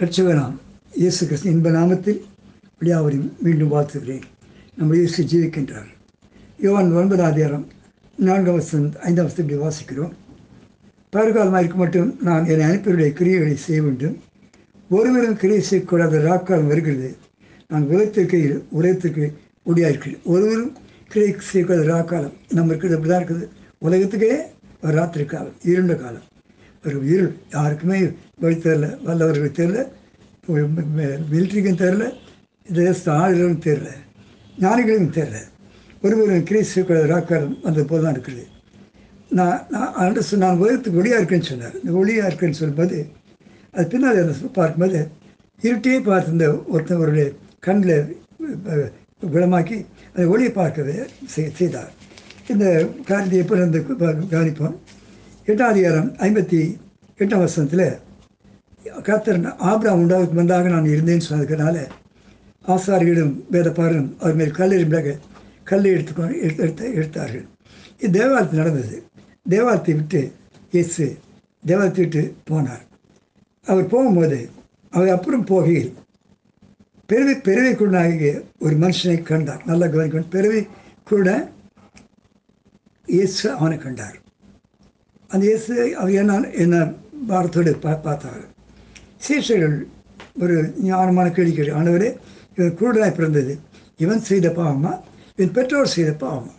ரட்சகனாம் இயேசு கிறிஸ்து இன்ப நாமத்தில் விடியாவரையும் மீண்டும் வாழ்த்துகிறேன். நம்ம இயேசு ஜீவிக்கின்றார் யோவான் ஒன்பதாம் அதிகாரம் நான்காம் வருஷம் ஐந்தாம் வருஷம் இப்படி வாசிக்கிறோம். பருகாலமாக இருக்க மட்டும் நான் என்னை அனுப்பியுடைய கிரியைகளை செய்ய வேண்டும். ஒருவரும் கிரியை செய்யக்கூடாத ராக்காலம் வருகிறது. நான் உலகத்திற்கு உலகத்திற்கு ஒடியாயிருக்கிறேன். ஒருவரும் கிரியை செய்யக்கூடாத ராக்காலம் நம்ம இருக்கிறது அப்படி தான் இருக்குது? உலகத்துக்கே ஒரு ராத்திரி காலம் இருண்ட காலம். ஒரு உயிர் யாருக்குமே வழி தெரில வல்லவர்களுக்கு தெரில மிலிட்ரிக்கும் தெரில இந்த ஆளுநரும் தெரில ஞானிகளுக்கும் தெரில ஒருவரும் ஒரு கிரீஸ் ராக்காலம் அந்த போது தான் இருக்குது. நான் நான் அன்று நான் உலகத்துக்கு ஒளியாக இருக்கேன்னு சொன்னார். இந்த ஒளியாக இருக்குன்னு சொல்லும்போது அது பின்னால் அதை பார்க்கும்போது இருட்டையே பார்த்து இந்த ஒருத்தவருடைய கண்ணில் குணமாக்கி அந்த ஒளியை பார்க்கவே செய்தார். இந்த காரியத்தை எப்போ இருந்து கவனிப்போம்? எட்டாம் அதிகாரம் ஐம்பத்தி எட்டாம் வருஷத்தில் கத்தர் ஆப்ராம் உண்டாவுக்கு வந்தாக நான் இருந்தேன்னு சொன்னதுனால ஆசாரிகளும் வேதப்பாரும் அவர் மேல் கல்லெறியாக கல்லை எடுத்து எடுத்து எடுத்தார்கள். இது தேவாலயத்தில் நடந்தது. தேவாலயத்தை விட்டு இயேசு தேவாலயத்தை விட்டு போனார். அவர் போகும்போது அவர் அப்புறம் போகையில் பெருவி பெருவை குருடாகிய ஒரு மனுஷனை கண்டார். நல்லா கவனிக்கணும். பெருவை குருட இயேசு அவனை கண்டார். அந்த இயேசு அவர் என்ன என்ன பாரத்தோடு பா பார்த்தார். சீசர்கள் ஒரு ஞானமான கேள்வி கேள்வி ஆனவரே இவன் குருடனாய் பிறந்தது. இவன் செய்த பாவமா? இவன் பெற்றோர் செய்த பாவமா?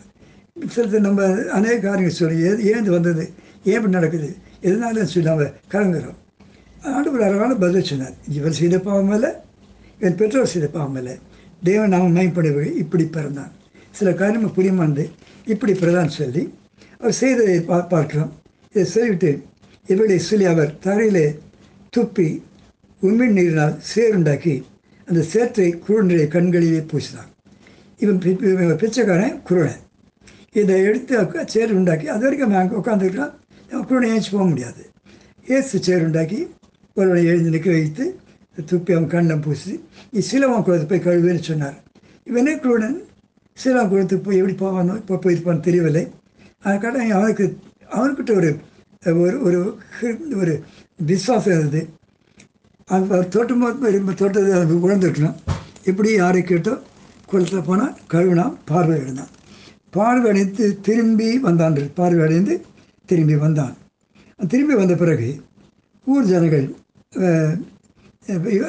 சிலது நம்ம அநேக காரியங்கள் சொல்லி ஏந்து வந்தது ஏன் இப்படி நடக்குது? எதனால சொல்லி நம்ம கலங்குறோம்? ஆண்டவர் அழகான பதில் சொன்னார். இவன் செய்த பாவம் இல்லை என் பெற்றோர் செய்த பாவம் இல்லை தேவன் நாம் மயப்படவில்லை இப்படி பிறந்தான். சில காரியமாக புரியமானது இப்படி பிறதான் சொல்லி அவர் செய்ததை பா பார்க்கிறோம். இதை சொல்லிவிட்டு இவளை சொல்லி அவர் தரையிலே துப்பி உமிழ் நீரினால் சேருண்டாக்கி அந்த சேற்றை குருடைய கண்களிலே பூசினார் இவன் பிச்சைக்காரன் குருடன். இதை எடுத்து சேர் உண்டாக்கி அது வரைக்கும் அங்கே உட்காந்துருக்கலாம் குருடனை ஏஞ்சி போக முடியாது. ஏசு சேர் உண்டாக்கி ஒருவனை எழுந்து நிற்க வைத்து துப்பி அவன் கண்ணை பூசி நீ சிலவன் குளத்து போய் கழுவுன்னு சொன்னார். இவனே குருடன் சிலவன் குளத்துக்கு போய் எப்படி போவானோ இப்போ போயிருப்பான்னு தெரியவில்லை. அதுக்காக அவனுக்கு அவர்கிட்ட ஒரு ஒரு ஒரு ஒரு விஸ்வாசம் இருந்தது. அது தோட்டம் தோட்டத்தை அது உழந்துட்டணும் இப்படி யாரை கேட்டோ குளத்தில் போனால் கழுவினான் பார்வை அடைந்தான். பார்வை அடைந்து திரும்பி வந்தான் பார்வை அடைந்து திரும்பி வந்தான். திரும்பி வந்த பிறகு ஊர் ஜனங்கள்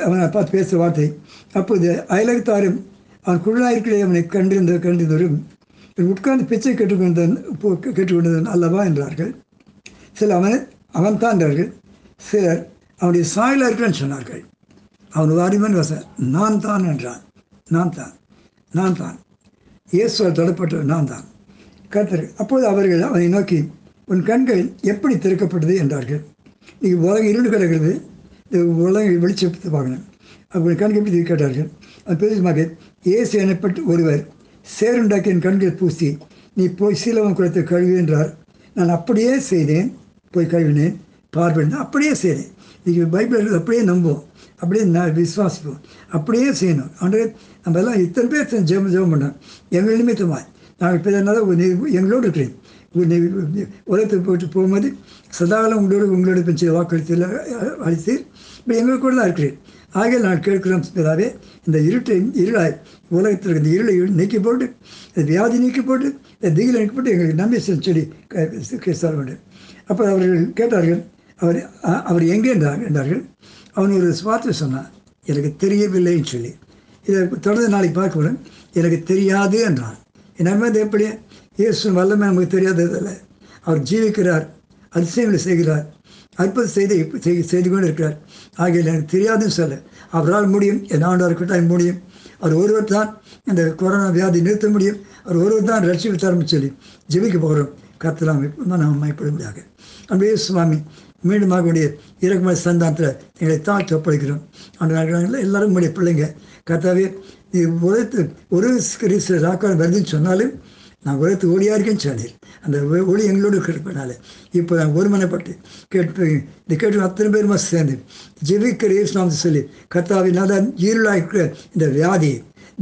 அவனை பார்த்து பேசுகிற வார்த்தை அப்போது அயலகத்தாரும் அவன் குழாயிருக்கிறே அவனை கண்டிருந்த கண்டிருந்தவரும் உட்கார்ந்து பிச்சை கேட்டுக்கொண்டதன் கேட்டுக்கொண்டதன் அல்லவா என்றார்கள். சில அவன் அவன் தான் என்றார்கள். சிலர் அவனுடைய சாயலாக இருக்கிறேன்னு சொன்னார்கள். அவன் வாரிமன் வச நான் தான் என்றான். நான் தான். நான் தான். இயேசுவால் தொடப்பட்ட நான் தான். கர்த்தர் அப்போது அவர்கள் அவனை நோக்கி உன் கண்கள் எப்படி திறக்கப்பட்டது? என்றார்கள். நீ உலகம் இருண்டு கிடக்கிறது. இந்த உலகம் வெளிச்சத்தை பார்க்கணும் அப்படி கண்கள் எப்படி கேட்டார்கள். அது பெருசுமாக இயேசு எனப்பட்டு ஒருவர் சேருண்டாக்கு என் கண்கள் பூசி நீ போய் சீலவன் குளத்தை கழுவி என்றார். நான் அப்படியே செய்தேன். போய் கழுவினேன். பார்வையினேன் அப்படியே செய்தேன். நீங்கள் பைபிள் அப்படியே நம்புவோம். அப்படியே நான் விசுவாசிப்போம். அப்படியே செய்யணும். அன்று நம்ம எல்லாம் இத்தனை பேர் ஜெபம் ஜெபம் பண்ணோம். எங்கள் நிமித்தமாக நாங்கள் இப்போ என்னால் எங்களோடு இருக்கிறேன். உலகத்துக்கு போட்டு போகும்போது சதாகாலம் உங்களோடு உங்களோட பெஞ்சு வாக்களித்து அழைத்து இப்போ எங்களுக்கு கூட தான் இருக்கிறேன். ஆகிய நான் கேட்கிறோம் பிதாவே இந்த இருட்டை இருளாய் உலகத்தில் இந்த இருளை நீக்கி போட்டு இந்த வியாதி நீக்கி போட்டு இந்த திகில் நீக்கி போட்டு எங்களுக்கு நம்பி செடி கிறிஸ்தவ வேண்டும். அப்போ அவர்கள் கேட்டார்கள் அவர் அவர் எங்கே என்றார் என்றார்கள். அவன் ஒரு வார்த்தை சொன்னான் எனக்கு தெரியவில்லைன்னு சொல்லி. இதை தொடர்ந்து நாளைக்கு பார்க்கப்படும். எனக்கு தெரியாது என்றான். என்ன எப்படி? இயேசு வல்லமை நமக்கு தெரியாததில்லை அவர் ஜீவிக்கிறார் அதிசயங்களை செய்கிறார். அற்புதம் செய்து செய்து கொண்டு இருக்கிறார் ஆகிய எனக்கு தெரியாதுன்னு சொல்ல. அவரால் முடியும் என் ஆண்டார் இருக்கட்டும் முடியும். அவர் ஒருவர் தான் இந்த கொரோனா வியாதி நிறுத்த முடியும். அவர் ஒருவர் தான் ரட்சிப்பு தரம் சொல்லி ஜெபிக்க போகிறோம். கத்தலாம் நாம் மைப்பட முடியாது அன்பே சுவாமி மீண்டும் உடைய இறக்குமதி சந்தானத்தில் எங்களை தாழ்த்து ஒப்படைக்கிறோம். அந்த எல்லாரும் உடைய பிள்ளைங்க. கத்தாவே நீ உலகத்து ஒரு ராக்கான வருதுன்னு சொன்னாலும் நான் உலகத்து ஒளியாக இருக்கேன்னு சொன்னேன் அந்த ஒளி எங்களோடு கிடைப்பனால இப்போ நான் ஒருமனைப்பட்டு கேட்டு இந்த கேட்டு அத்தனை பேருமா சேர்ந்து ஜெபிக்கிற இயேசுநாமத்தை சொல்லி கர்த்தாவி தான் ஈருளாக இருக்கிற இந்த வியாதி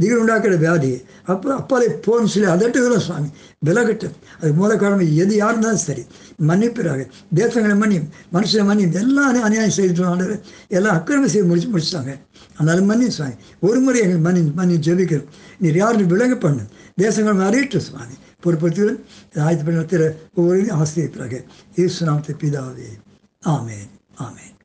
திகில் உண்டாக்குற வியாதி அப்போ அப்பாலே போன்னு சொல்லி அதட்டுகிறோம் சுவாமி. விலகட்டும். அது மூல காரணம் எது யார் இருந்தாலும் சரி மன்னிப்பிறாங்க தேசங்களை மன்னியும் மனுஷனை மன்னியும் எல்லாம் அநியாயம் செய்துட்டு எல்லாம் அக்கிரமம் செய்து முடிச்சு முடிச்சிட்டாங்க. அதனால மன்னியும் சுவாமி. ஒரு முறை எங்கள் மன்னி மன்னி ஜெபிக்கிறோம். நீர் யாருன்னு விலக பண்ணு. தேசங்கள் அறியிட்டு சுவாமி. பொறுப்படுத்துகிறேன் ஆயத்து பண்ண ஒவ்வொரு ஆசிரியப்பாக இயேசு நாமத்தை பிதாவே. ஆமேன். ஆமேன்.